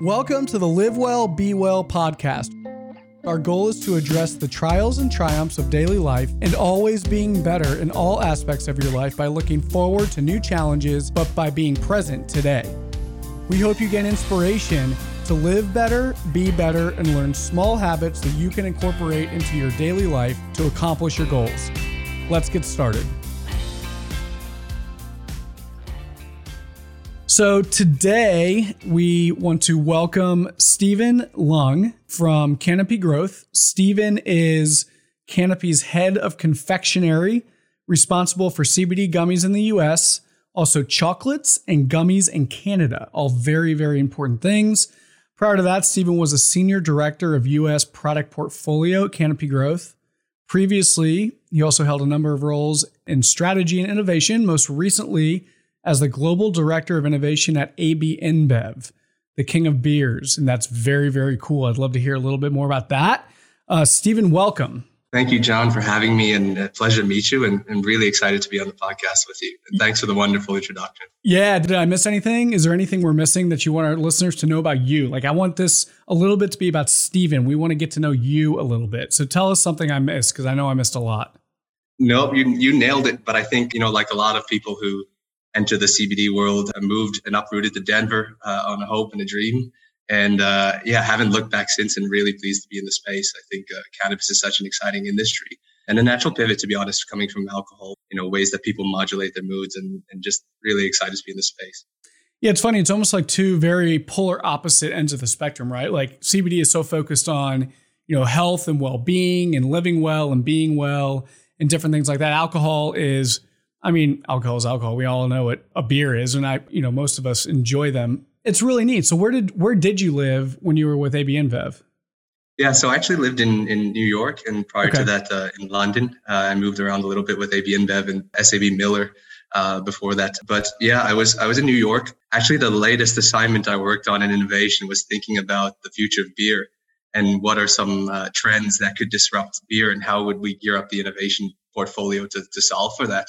Welcome to the Live Well, Be Well podcast. Our goal is to address the trials and triumphs of daily life and always being better in all aspects of your life by looking forward to new challenges, but by being present today. We hope you get inspiration to live better, be better, and learn small habits that you can incorporate into your daily life to accomplish your goals. Let's get started. So today we want to welcome Stephen Lung from Canopy Growth. Stephen is Canopy's head of confectionery, responsible for CBD gummies in the US, also chocolates and gummies in Canada, all very, very important things. Prior to that, Stephen was a senior director of US product portfolio at Canopy Growth. Previously, he also held a number of roles in strategy and innovation, most recently as the global director of innovation at AB InBev, the king of beers. And that's very, very cool. I'd love to hear a little bit more about that. Uh, Stephen, welcome. Thank you, John, for having me and a pleasure to meet you and, and really excited to be on the podcast with you. And thanks for the wonderful introduction. Yeah. Did I miss anything? Is there anything we're missing that you want our listeners to know about you? Like, I want this a little bit to be about Stephen. We want to get to know you a little bit. So tell us something I missed because I know I missed a lot. Nope, you, you nailed it. But I think, you know, like a lot of people who enter the CBD world. I moved and uprooted to Denver uh, on a hope and a dream. And uh, yeah, haven't looked back since and really pleased to be in the space. I think uh, cannabis is such an exciting industry and a natural pivot, to be honest, coming from alcohol, you know, ways that people modulate their moods and, and just really excited to be in the space. Yeah, it's funny. It's almost like two very polar opposite ends of the spectrum, right? Like CBD is so focused on, you know, health and well-being and living well and being well and different things like that. Alcohol is I mean, alcohol is alcohol. We all know what a beer is, and I, you know, most of us enjoy them. It's really neat. So, where did where did you live when you were with AB InBev? Yeah, so I actually lived in, in New York, and prior okay. to that, uh, in London. Uh, I moved around a little bit with AB InBev and SAB Miller uh, before that. But yeah, I was I was in New York. Actually, the latest assignment I worked on in innovation was thinking about the future of beer and what are some uh, trends that could disrupt beer, and how would we gear up the innovation portfolio to to solve for that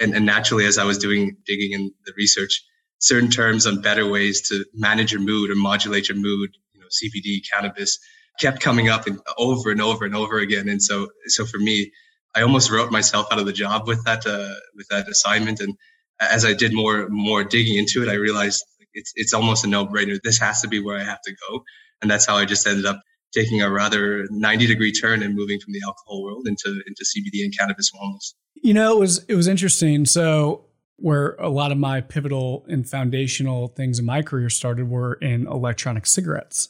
and, and naturally, as I was doing digging in the research, certain terms on better ways to manage your mood or modulate your mood, you know, CBD, cannabis, kept coming up and over and over and over again. And so, so for me, I almost wrote myself out of the job with that uh, with that assignment. And as I did more more digging into it, I realized it's it's almost a no brainer. This has to be where I have to go, and that's how I just ended up taking a rather 90 degree turn and moving from the alcohol world into into CBD and cannabis wellness. You know, it was it was interesting. So where a lot of my pivotal and foundational things in my career started were in electronic cigarettes.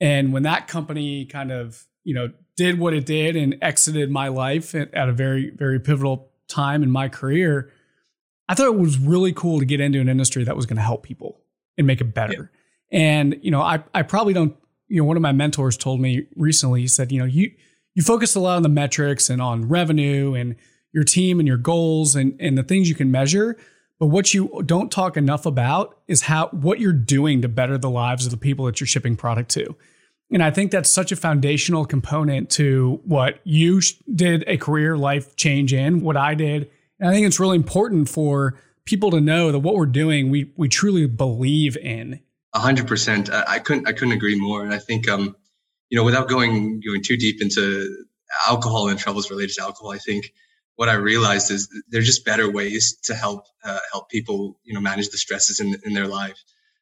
And when that company kind of, you know, did what it did and exited my life at, at a very, very pivotal time in my career, I thought it was really cool to get into an industry that was going to help people and make it better. Yeah. And, you know, I, I probably don't, you know, one of my mentors told me recently, he said, you know, you, you focus a lot on the metrics and on revenue and your team and your goals and, and the things you can measure. But what you don't talk enough about is how what you're doing to better the lives of the people that you're shipping product to. And I think that's such a foundational component to what you did a career life change in, what I did. And I think it's really important for people to know that what we're doing, we we truly believe in. Hundred percent. I couldn't I couldn't agree more. And I think um, you know, without going going too deep into alcohol and troubles related to alcohol, I think what I realized is there's just better ways to help uh, help people, you know, manage the stresses in, in their life.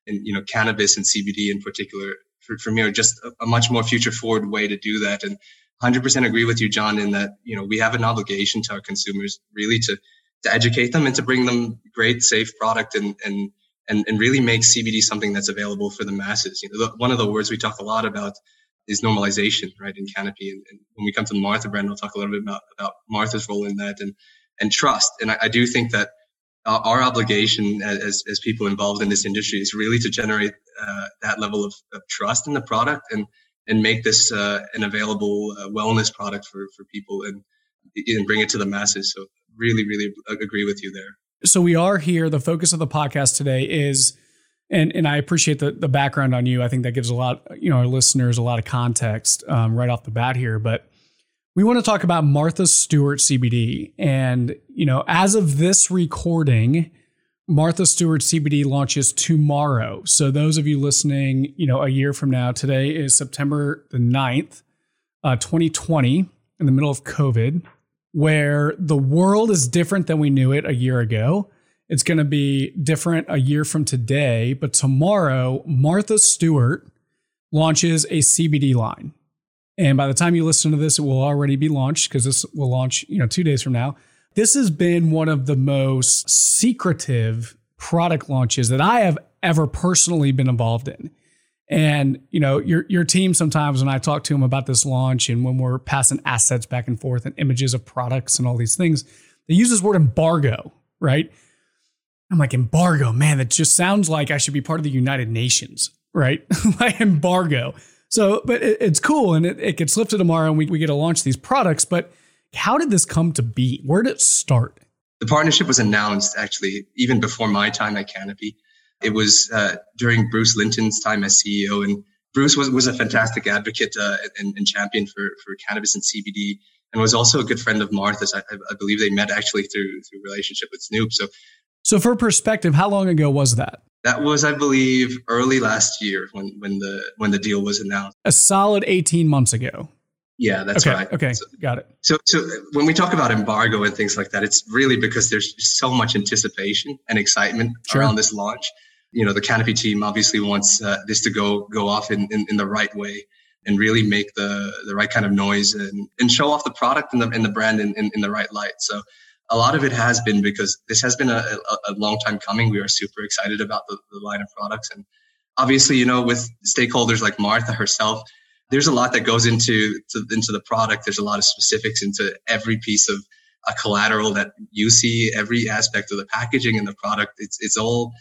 And you know, cannabis and CBD in particular, for, for me, are just a, a much more future forward way to do that. And 100% agree with you, John, in that you know we have an obligation to our consumers really to to educate them and to bring them great, safe product and and and, and really make CBD something that's available for the masses. You know, the, one of the words we talk a lot about is normalization, right, in Canopy. And, and, when we come to Martha brand, we'll talk a little bit about, about Martha's role in that and, and trust. And I, I do think that our, our obligation as, as people involved in this industry is really to generate uh, that level of, of, trust in the product and, and make this uh, an available uh, wellness product for, for people and, and bring it to the masses. So really, really agree with you there. So we are here. The focus of the podcast today is and and I appreciate the the background on you. I think that gives a lot, you know, our listeners a lot of context um, right off the bat here. But we want to talk about Martha Stewart CBD, and you know, as of this recording, Martha Stewart CBD launches tomorrow. So those of you listening, you know, a year from now, today is September the 9th, uh, 2020, in the middle of COVID, where the world is different than we knew it a year ago. It's going to be different a year from today, but tomorrow, Martha Stewart launches a CBD line. And by the time you listen to this, it will already be launched because this will launch, you know, two days from now. This has been one of the most secretive product launches that I have ever personally been involved in. And you know, your your team sometimes when I talk to them about this launch and when we're passing assets back and forth and images of products and all these things, they use this word embargo, right? I'm like embargo, man, that just sounds like I should be part of the United Nations, right? like embargo. So, but it, it's cool and it, it gets lifted tomorrow and we, we get to launch these products. But how did this come to be? Where did it start? The partnership was announced actually even before my time at Canopy. It was uh, during Bruce Linton's time as CEO, and Bruce was, was a fantastic advocate uh, and, and, champion for, for cannabis and CBD, and was also a good friend of Martha's. I, I believe they met actually through through relationship with Snoop. So, so for perspective, how long ago was that? That was, I believe, early last year when when the when the deal was announced. A solid eighteen months ago. Yeah, that's okay, right. Okay, so, got it. So, so when we talk about embargo and things like that, it's really because there's so much anticipation and excitement sure. around this launch. You know, the Canopy team obviously wants uh, this to go go off in, in, in, the right way and really make the the right kind of noise and, and show off the product and the, and the brand in, in, in the right light. So, a lot of it has been because this has been a, a, a long time coming. We are super excited about the, the line of products and obviously, you know, with stakeholders like Martha herself there's a lot that goes into to, into the product. There's a lot of specifics into every piece of a collateral that you see, every aspect of the packaging and the product. It's it's all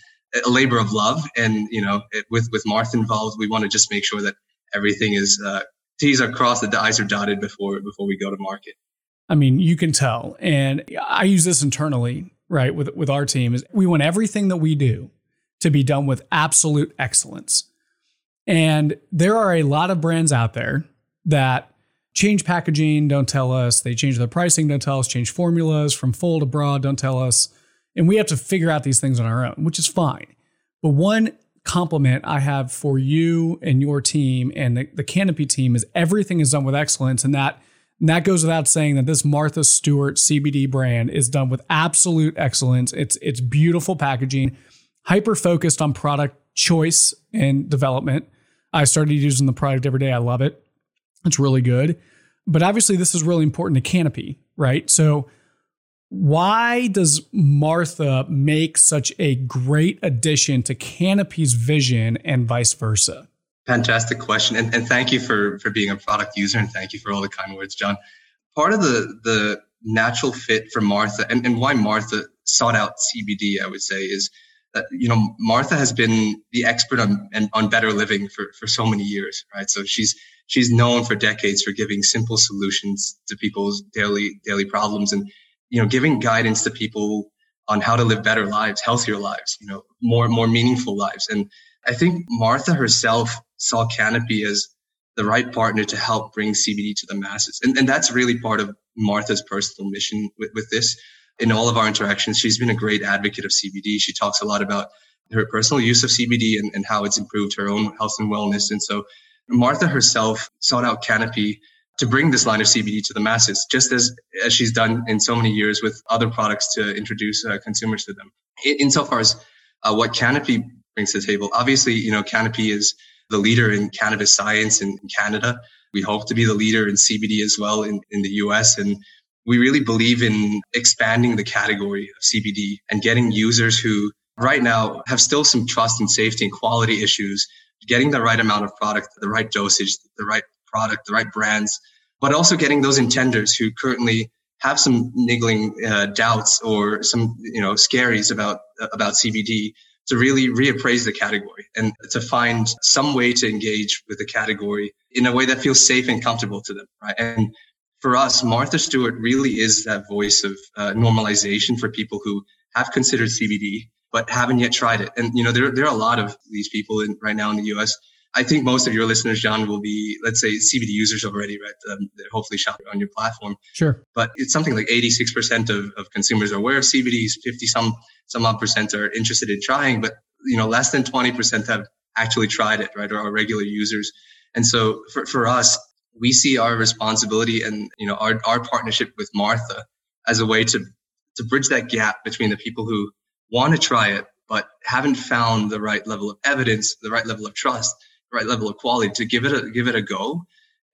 a labor of love, and you know, it, with with Martha involved, we want to just make sure that everything is uh, T's are crossed, the I's are dotted before before we go to market. I mean, you can tell, and I use this internally, right, with with our team. Is we want everything that we do to be done with absolute excellence. And there are a lot of brands out there that change packaging, don't tell us. They change their pricing, don't tell us. Change formulas from full to broad, don't tell us. And we have to figure out these things on our own, which is fine. But one compliment I have for you and your team and the, the Canopy team is everything is done with excellence. And that, and that goes without saying that this Martha Stewart CBD brand is done with absolute excellence. It's, it's beautiful packaging, hyper focused on product choice and development I started using the product every day. I love it. It's really good. But obviously, this is really important to Canopy, right? So, why does Martha make such a great addition to Canopy's vision and vice versa? Fantastic question. And, and thank you for, for being a product user and thank you for all the kind words, John. Part of the, the natural fit for Martha and, and why Martha sought out CBD, I would say, is that, you know, Martha has been the expert on on better living for for so many years, right? So she's she's known for decades for giving simple solutions to people's daily daily problems, and you know, giving guidance to people on how to live better lives, healthier lives, you know, more more meaningful lives. And I think Martha herself saw Canopy as the right partner to help bring CBD to the masses, and and that's really part of Martha's personal mission with, with this in all of our interactions, she's been a great advocate of CBD. She talks a lot about her personal use of CBD and, and how it's improved her own health and wellness. And so Martha herself sought out Canopy to bring this line of CBD to the masses, just as, as she's done in so many years with other products to introduce uh, consumers to them. In, insofar as uh, what Canopy brings to the table, obviously, you know, Canopy is the leader in cannabis science in, in Canada. We hope to be the leader in CBD as well in, in the US. And we really believe in expanding the category of CBD and getting users who right now have still some trust and safety and quality issues, getting the right amount of product, the right dosage, the right product, the right brands, but also getting those intenders who currently have some niggling uh, doubts or some you know scaries about about CBD to really reappraise the category and to find some way to engage with the category in a way that feels safe and comfortable to them right and for us, Martha Stewart really is that voice of uh, normalization for people who have considered CBD but haven't yet tried it. And you know, there there are a lot of these people in, right now in the U.S. I think most of your listeners, John, will be, let's say, CBD users already, right? Um, they're hopefully shopping on your platform. Sure. But it's something like 86% of, of consumers are aware of CBDs, 50 some, some odd percent are interested in trying, but, you know, less than 20% have actually tried it, right? Or are regular users. And so for, for us, we see our responsibility and, you know, our, our partnership with Martha as a way to, to bridge that gap between the people who want to try it, but haven't found the right level of evidence, the right level of trust, right level of quality to give it a, give it a go.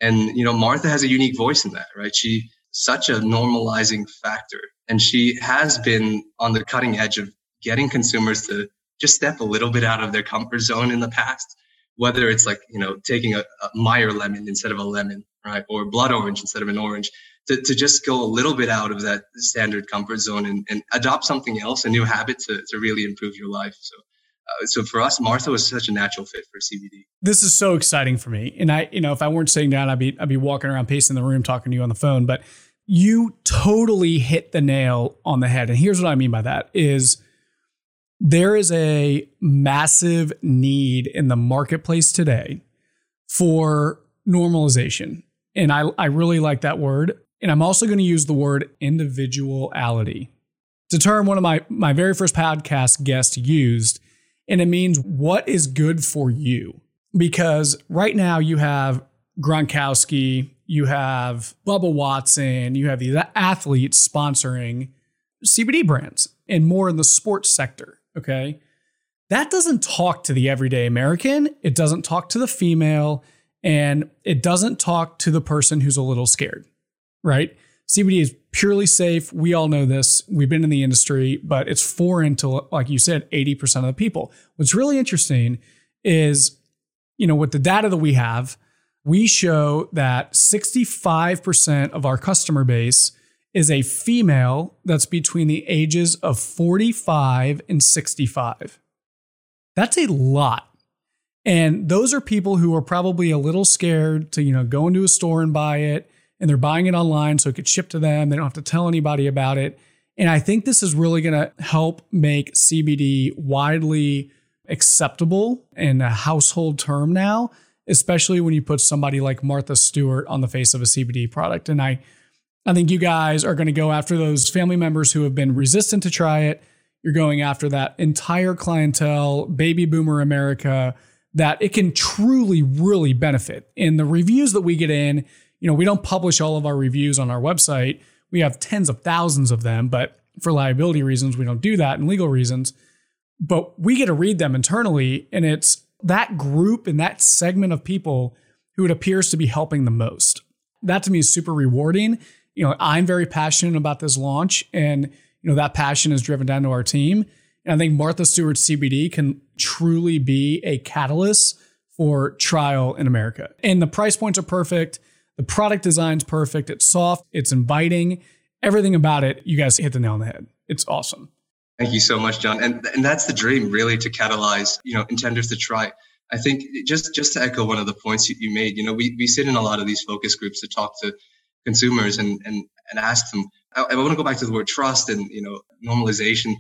And, you know, Martha has a unique voice in that, right? She, such a normalizing factor. And she has been on the cutting edge of getting consumers to just step a little bit out of their comfort zone in the past, whether it's like, you know, taking a, a Meyer lemon instead of a lemon, right? Or blood orange instead of an orange to, to just go a little bit out of that standard comfort zone and, and adopt something else, a new habit to, to really improve your life. So, uh, so for us, Martha was such a natural fit for CBD. This is so exciting for me. And I, you know, if I weren't sitting down, I'd be, I'd be walking around pacing the room, talking to you on the phone, but you totally hit the nail on the head. And here's what I mean by that is there is a massive need in the marketplace today for normalization. And I, I really like that word. And I'm also going to use the word individuality. It's a term one of my, my very first podcast guests used, and it means what is good for you. Because right now you have Gronkowski, you have Bubba Watson, you have these athletes sponsoring CBD brands and more in the sports sector. Okay. That doesn't talk to the everyday American. It doesn't talk to the female and it doesn't talk to the person who's a little scared right? CBD is purely safe. We all know this. We've been in the industry, but it's foreign to, like you said, 80% of the people. What's really interesting is, you know, with the data that we have, we show that 65% of our customer base is a female that's between the ages of 45 and 65. That's a lot. And those are people who are probably a little scared to, you know, go into a store and buy it and they're buying it online so it gets shipped to them. They don't have to tell anybody about it. And I think this is really going to help make CBD widely acceptable and a household term now, especially when you put somebody like Martha Stewart on the face of a CBD product. And I, I think you guys are going to go after those family members who have been resistant to try it. You're going after that entire clientele, baby boomer America, that it can truly, really benefit. In the reviews that we get in, you know, we don't publish all of our reviews on our website. We have tens of thousands of them, but for liability reasons, we don't do that and legal reasons. But we get to read them internally, and it's that group and that segment of people who it appears to be helping the most. That to me is super rewarding. You know, I'm very passionate about this launch, and you know that passion is driven down to our team. And I think Martha Stewart CBD can truly be a catalyst for trial in America. And the price points are perfect. The product design's perfect. It's soft, it's inviting. Everything about it, you guys hit the nail on the head. It's awesome. Thank you so much, John. And and that's the dream, really, to catalyze, you know, intenders to try. I think just just to echo one of the points you made, you know, we, we sit in a lot of these focus groups to talk to consumers and and and ask them. I, I want to go back to the word trust and you know normalization.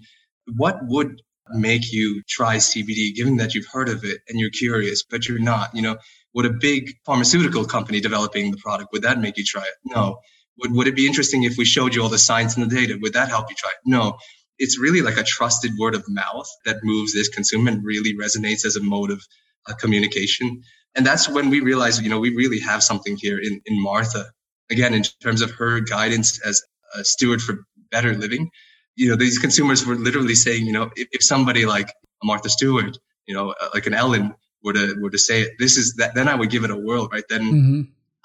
What would make you try CBD, given that you've heard of it and you're curious, but you're not? You know, would a big pharmaceutical company developing the product, would that make you try it? No. Would, would it be interesting if we showed you all the science and the data? Would that help you try it? No. It's really like a trusted word of mouth that moves this consumer and really resonates as a mode of uh, communication. And that's when we realize, you know, we really have something here in, in Martha. Again, in terms of her guidance as a steward for better living, you know, these consumers were literally saying, you know, if, if somebody like Martha Stewart, you know, uh, like an Ellen were to were to say it, this is that, then I would give it a whirl, right? Then, mm-hmm.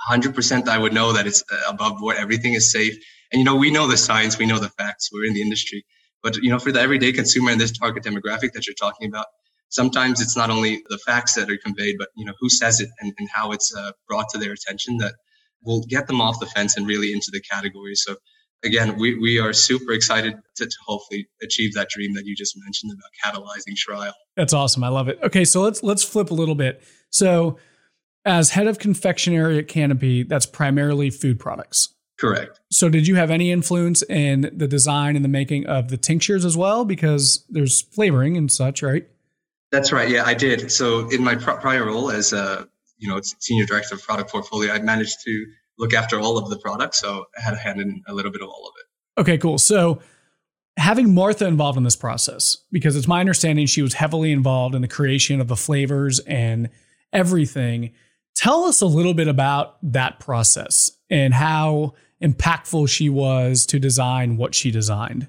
100% I would know that it's uh, above board. Everything is safe. And you know, we know the science, we know the facts. We're in the industry, but you know, for the everyday consumer and this target demographic that you're talking about, sometimes it's not only the facts that are conveyed, but you know, who says it and, and how it's uh, brought to their attention that will get them off the fence and really into the category. So again, we, we are super excited to, to, hopefully achieve that dream that you just mentioned about catalyzing trial. That's awesome. I love it. Okay, so let's let's flip a little bit. So, as head of confectionery at Canopy, that's primarily food products. Correct. So, did you have any influence in the design and the making of the tinctures as well? Because there's flavoring and such, right? That's right. Yeah, I did. So in my pr- prior role as a you know senior director of product portfolio, I managed to look after all of the products. So I had a hand in a little bit of all of it. Okay, cool. So having Martha involved in this process, because it's my understanding she was heavily involved in the creation of the flavors and everything. Tell us a little bit about that process and how impactful she was to design what she designed.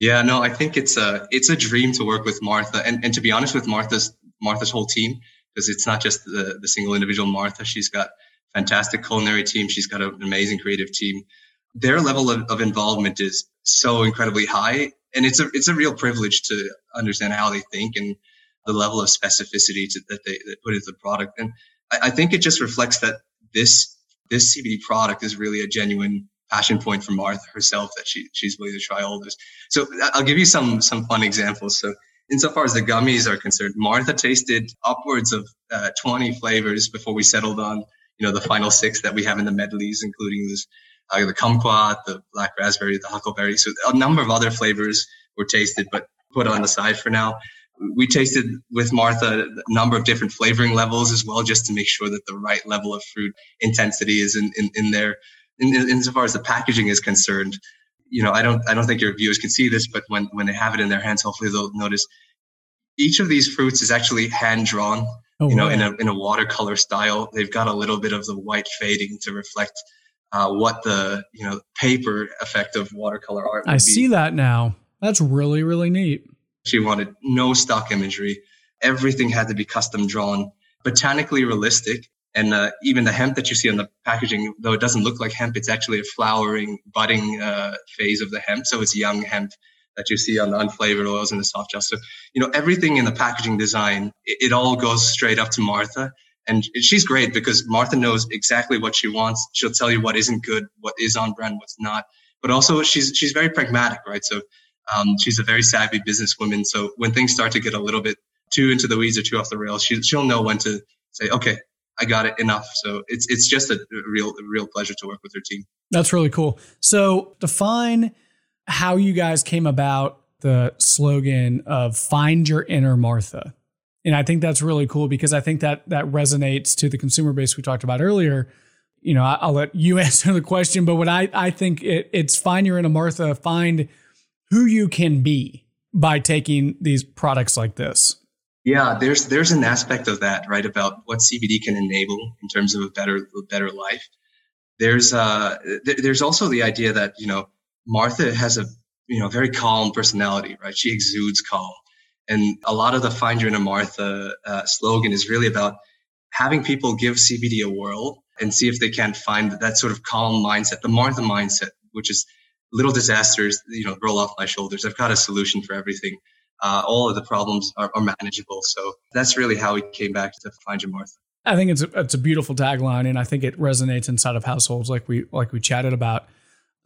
Yeah, no, I think it's a it's a dream to work with Martha, and and to be honest with Martha's Martha's whole team, because it's not just the the single individual Martha. She's got fantastic culinary team. She's got an amazing creative team. Their level of, of involvement is so incredibly high, and it's a it's a real privilege to understand how they think and the level of specificity to, that they that put into the product. And I, I think it just reflects that this this CBD product is really a genuine passion point for Martha herself that she she's willing to try all this. So I'll give you some some fun examples. So insofar as the gummies are concerned, Martha tasted upwards of uh, 20 flavors before we settled on you know the final six that we have in the medleys, including this uh, the kumquat, the black raspberry, the huckleberry. So a number of other flavors were tasted, but put on the side for now. We tasted with Martha a number of different flavoring levels as well, just to make sure that the right level of fruit intensity is in, in, in there in, in, insofar as the packaging is concerned, you know, I don't, I don't think your viewers can see this, but when, when they have it in their hands, hopefully they'll notice each of these fruits is actually hand drawn, oh, you know, wow. in a, in a watercolor style. They've got a little bit of the white fading to reflect uh, what the, you know, paper effect of watercolor art. I see that now. That's really, really neat. She wanted no stock imagery. Everything had to be custom drawn, botanically realistic, and uh, even the hemp that you see on the packaging, though it doesn't look like hemp, it's actually a flowering, budding uh, phase of the hemp. So it's young hemp that you see on the unflavored oils and the soft gel. So, you know, everything in the packaging design, it, it all goes straight up to Martha. And she's great because Martha knows exactly what she wants. She'll tell you what isn't good, what is on brand, what's not. But also, she's she's very pragmatic, right? So um, she's a very savvy businesswoman. So when things start to get a little bit too into the weeds or too off the rails, she, she'll know when to say, okay, I got it enough. So it's it's just a real a real pleasure to work with her team. That's really cool. So define how you guys came about the slogan of "Find Your Inner Martha," and I think that's really cool because I think that that resonates to the consumer base we talked about earlier. You know, I'll let you answer the question, but what I I think it, it's find your inner Martha, find who you can be by taking these products like this. Yeah, there's there's an aspect of that, right, about what CBD can enable in terms of a better a better life. There's uh th- there's also the idea that you know Martha has a you know very calm personality, right? She exudes calm, and a lot of the "Find Your Inner Martha" uh, slogan is really about having people give CBD a whirl and see if they can't find that sort of calm mindset, the Martha mindset, which is little disasters, you know, roll off my shoulders. I've got a solution for everything uh, all of the problems are, are, manageable. So that's really how we came back to find your Martha. I think it's a, it's a beautiful tagline, and I think it resonates inside of households like we like we chatted about.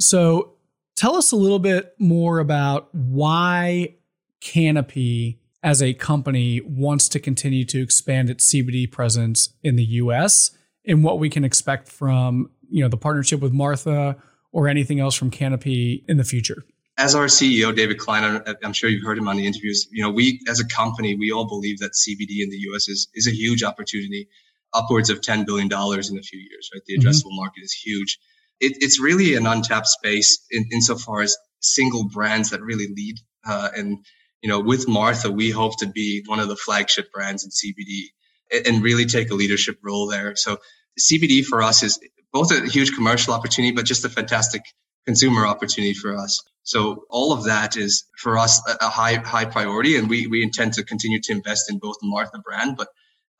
So tell us a little bit more about why Canopy as a company wants to continue to expand its CBD presence in the US and what we can expect from, you know, the partnership with Martha or anything else from Canopy in the future as our CEO, David Klein, I'm sure you've heard him on the interviews. You know, we as a company, we all believe that CBD in the U.S. is is a huge opportunity, upwards of 10 billion dollars in a few years. Right, the mm-hmm. addressable mm-hmm. market is huge. It, it's really an untapped space in, insofar as single brands that really lead. Uh, and you know, with Martha, we hope to be one of the flagship brands in CBD and, and really take a leadership role there. So CBD for us is both a huge commercial opportunity, but just a fantastic consumer opportunity for us. So all of that is for us a high high priority, and we we intend to continue to invest in both the Martha brand, but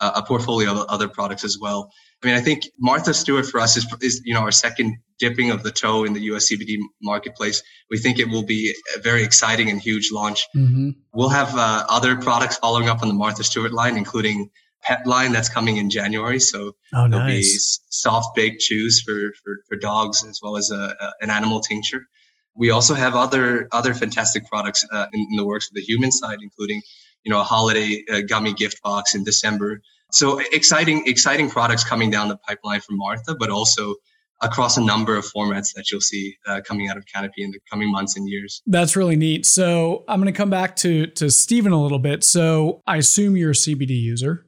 a portfolio of other products as well. I mean, I think Martha Stewart for us is, is you know our second dipping of the toe in the US CBD marketplace. We think it will be a very exciting and huge launch. Mm-hmm. We'll have uh, other products following up on the Martha Stewart line, including pet line that's coming in January. So oh, there'll nice. be soft baked chews for, for, for dogs as well as a, a, an animal tincture. We also have other other fantastic products uh, in, in, the works of the human side, including you know a holiday uh, gummy gift box in December. So exciting exciting products coming down the pipeline from Martha, but also across a number of formats that you'll see uh, coming out of Canopy in the coming months and years. That's really neat. So I'm going to come back to to Stephen a little bit. So I assume you're a CBD user.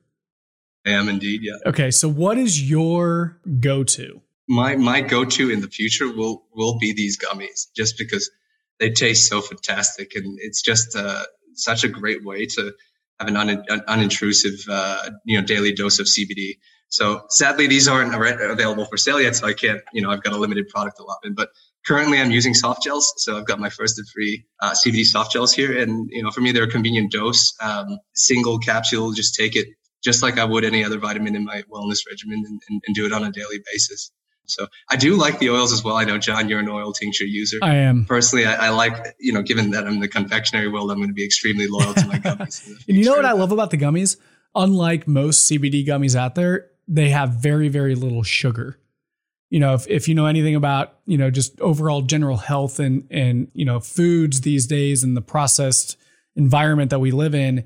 I am indeed, yeah. Okay, so what is your go-to? My my go-to in the future will will be these gummies, just because they taste so fantastic, and it's just uh, such a great way to have an, un, an unintrusive, uh, you know, daily dose of CBD. So sadly, these aren't available for sale yet, so I can't, you know, I've got a limited product allotment. But currently, I'm using soft gels, so I've got my first and free uh, CBD soft gels here, and you know, for me, they're a convenient dose, um, single capsule. Just take it just like I would any other vitamin in my wellness regimen, and, and, and do it on a daily basis. So I do like the oils as well. I know John, you're an oil tincture user. I am personally. I, I like you know, given that I'm in the confectionery world, I'm going to be extremely loyal to my gummies. and you know what I love about the gummies? Unlike most CBD gummies out there, they have very very little sugar. You know, if, if you know anything about you know just overall general health and and you know foods these days and the processed environment that we live in,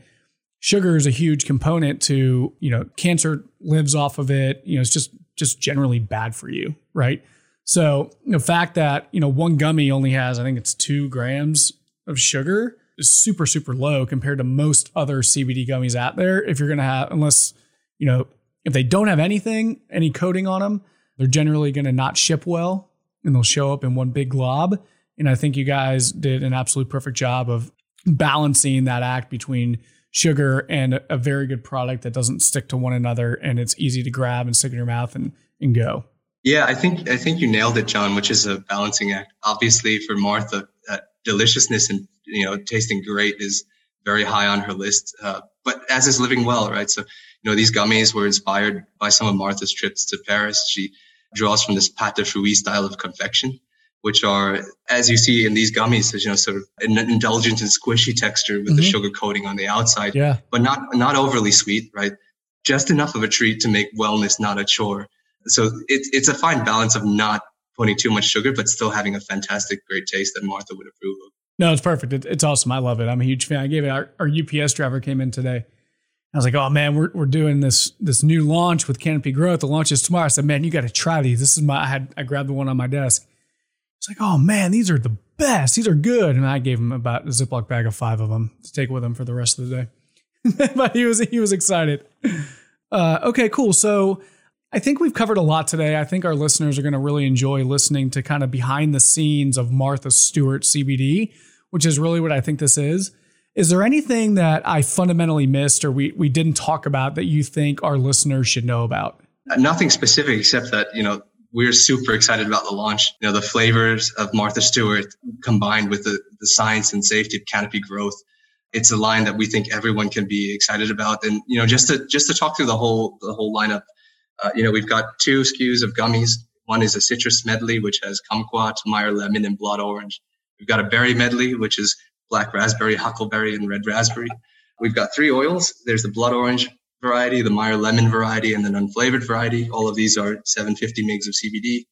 sugar is a huge component to you know cancer lives off of it. You know, it's just just generally bad for you, right? So the fact that you know one gummy only has, I think it's two grams of sugar, is super super low compared to most other CBD gummies out there. If you're gonna have, unless you know, if they don't have anything, any coating on them, they're generally gonna not ship well, and they'll show up in one big glob. And I think you guys did an absolute perfect job of balancing that act between sugar and a very good product that doesn't stick to one another and it's easy to grab and stick in your mouth and, and go. Yeah, I think I think you nailed it, John. Which is a balancing act. Obviously, for Martha, uh, deliciousness and you know tasting great is very high on her list. Uh, but as is living well, right? So you know these gummies were inspired by some of Martha's trips to Paris. She draws from this pâte de fruits style of confection, which are, as you see in these gummies, you know, sort of an indulgent and squishy texture with mm-hmm. the sugar coating on the outside, yeah. but not not overly sweet, right? Just enough of a treat to make wellness not a chore. So it's it's a fine balance of not putting too much sugar, but still having a fantastic, great taste that Martha would approve of. No, it's perfect. It, it's awesome. I love it. I'm a huge fan. I gave it. Our, our UPS driver came in today. I was like, "Oh man, we're we're doing this this new launch with Canopy Growth. The launch is tomorrow." I said, "Man, you got to try these. This is my." I had I grabbed the one on my desk. It's like, oh man, these are the best. These are good. And I gave him about a Ziploc bag of five of them to take with him for the rest of the day. but he was he was excited. Uh, okay, cool. So I think we've covered a lot today. I think our listeners are going to really enjoy listening to kind of behind the scenes of Martha Stewart CBD, which is really what I think this is. Is there anything that I fundamentally missed or we we didn't talk about that you think our listeners should know about? Nothing specific except that you know we're super excited about the launch. You know, the flavors of Martha Stewart combined with the, the science and safety of canopy growth. It's a line that we think everyone can be excited about. And, you know, just to, just to talk through the whole, the whole lineup, uh, you know, we've got two SKUs of gummies. One is a citrus medley, which has kumquat, Meyer lemon, and blood orange. We've got a berry medley, which is black raspberry, huckleberry, and red raspberry. We've got three oils. There's the blood orange, variety, the Meyer lemon variety, and then unflavored variety. All of these are 750 mgs of CBD.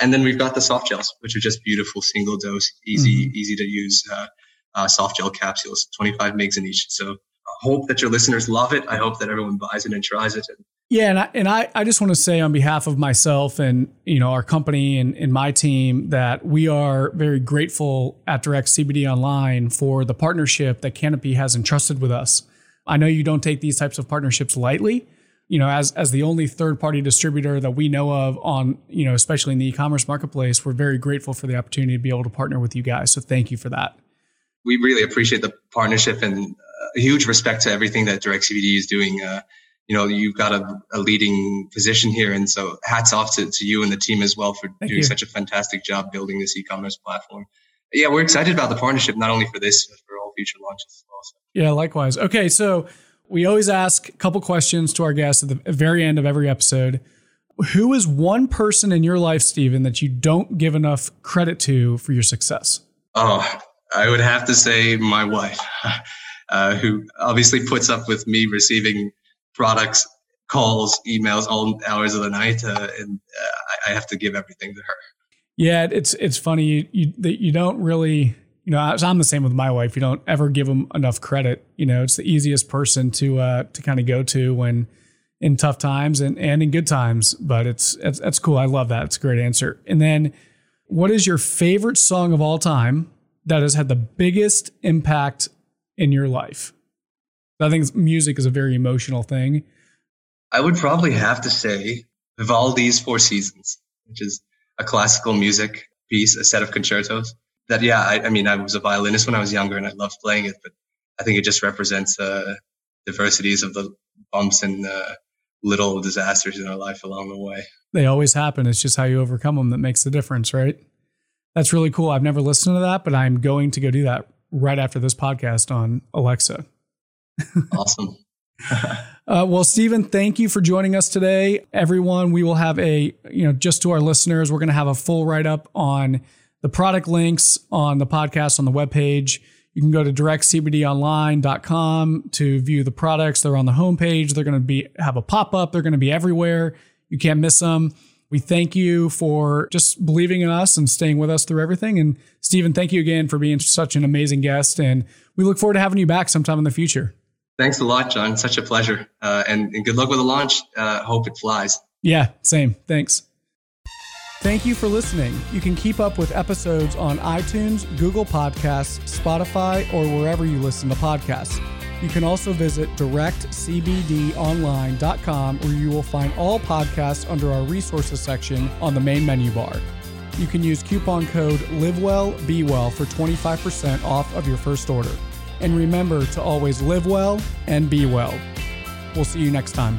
And then we've got the soft gels, which are just beautiful single dose, easy, mm-hmm. easy to use uh, uh, soft gel capsules, 25 mgs in each. So I hope that your listeners love it. I hope that everyone buys it and tries it. Yeah, and I, and I, I just want to say on behalf of myself and you know our company and, and my team that we are very grateful at Direct CBD Online for the partnership that Canopy has entrusted with us. I know you don't take these types of partnerships lightly. You know, as as the only third party distributor that we know of on, you know, especially in the e-commerce marketplace, we're very grateful for the opportunity to be able to partner with you guys. So thank you for that. We really appreciate the partnership and a huge respect to everything that Direct CBD is doing. Uh, you know, you've got a, a, leading position here. And so hats off to, to you and the team as well for Thank doing you. such a fantastic job building this e-commerce platform. Yeah, we're excited about the partnership, not only for this, but for all future launches also. Yeah, likewise. Okay, so we always ask a couple questions to our guests at the very end of every episode. Who is one person in your life, Stephen, that you don't give enough credit to for your success? Oh, I would have to say my wife, uh, who obviously puts up with me receiving products, calls, emails all hours of the night, uh, and uh, I have to give everything to her. Yeah, it's it's funny you you, you don't really you know, I'm the same with my wife. You don't ever give them enough credit. You know, it's the easiest person to uh, to kind of go to when in tough times and, and in good times. But it's, it's that's cool. I love that. It's a great answer. And then, what is your favorite song of all time that has had the biggest impact in your life? I think music is a very emotional thing. I would probably have to say Vivaldi's Four Seasons, which is a classical music piece, a set of concertos. That yeah, I, I mean, I was a violinist when I was younger, and I loved playing it. But I think it just represents uh, diversities of the bumps and uh, little disasters in our life along the way. They always happen. It's just how you overcome them that makes the difference, right? That's really cool. I've never listened to that, but I'm going to go do that right after this podcast on Alexa. awesome. uh, well, Stephen, thank you for joining us today. Everyone, we will have a, you know, just to our listeners, we're going to have a full write up on the product links on the podcast on the webpage. You can go to directcbdonline.com to view the products. They're on the homepage. They're going to be have a pop up. They're going to be everywhere. You can't miss them. We thank you for just believing in us and staying with us through everything. And Stephen, thank you again for being such an amazing guest. And we look forward to having you back sometime in the future. Thanks a lot, John. Such a pleasure. Uh, and, and, good luck with the launch. Uh, hope it flies. Yeah, same. Thanks. Thank you for listening. You can keep up with episodes on iTunes, Google Podcasts, Spotify, or wherever you listen to podcasts. You can also visit directcbdonline.com where you will find all podcasts under our resources section on the main menu bar. You can use coupon code LiveWellBeWell for 25% off of your first order. And remember to always live well and be well. We'll see you next time.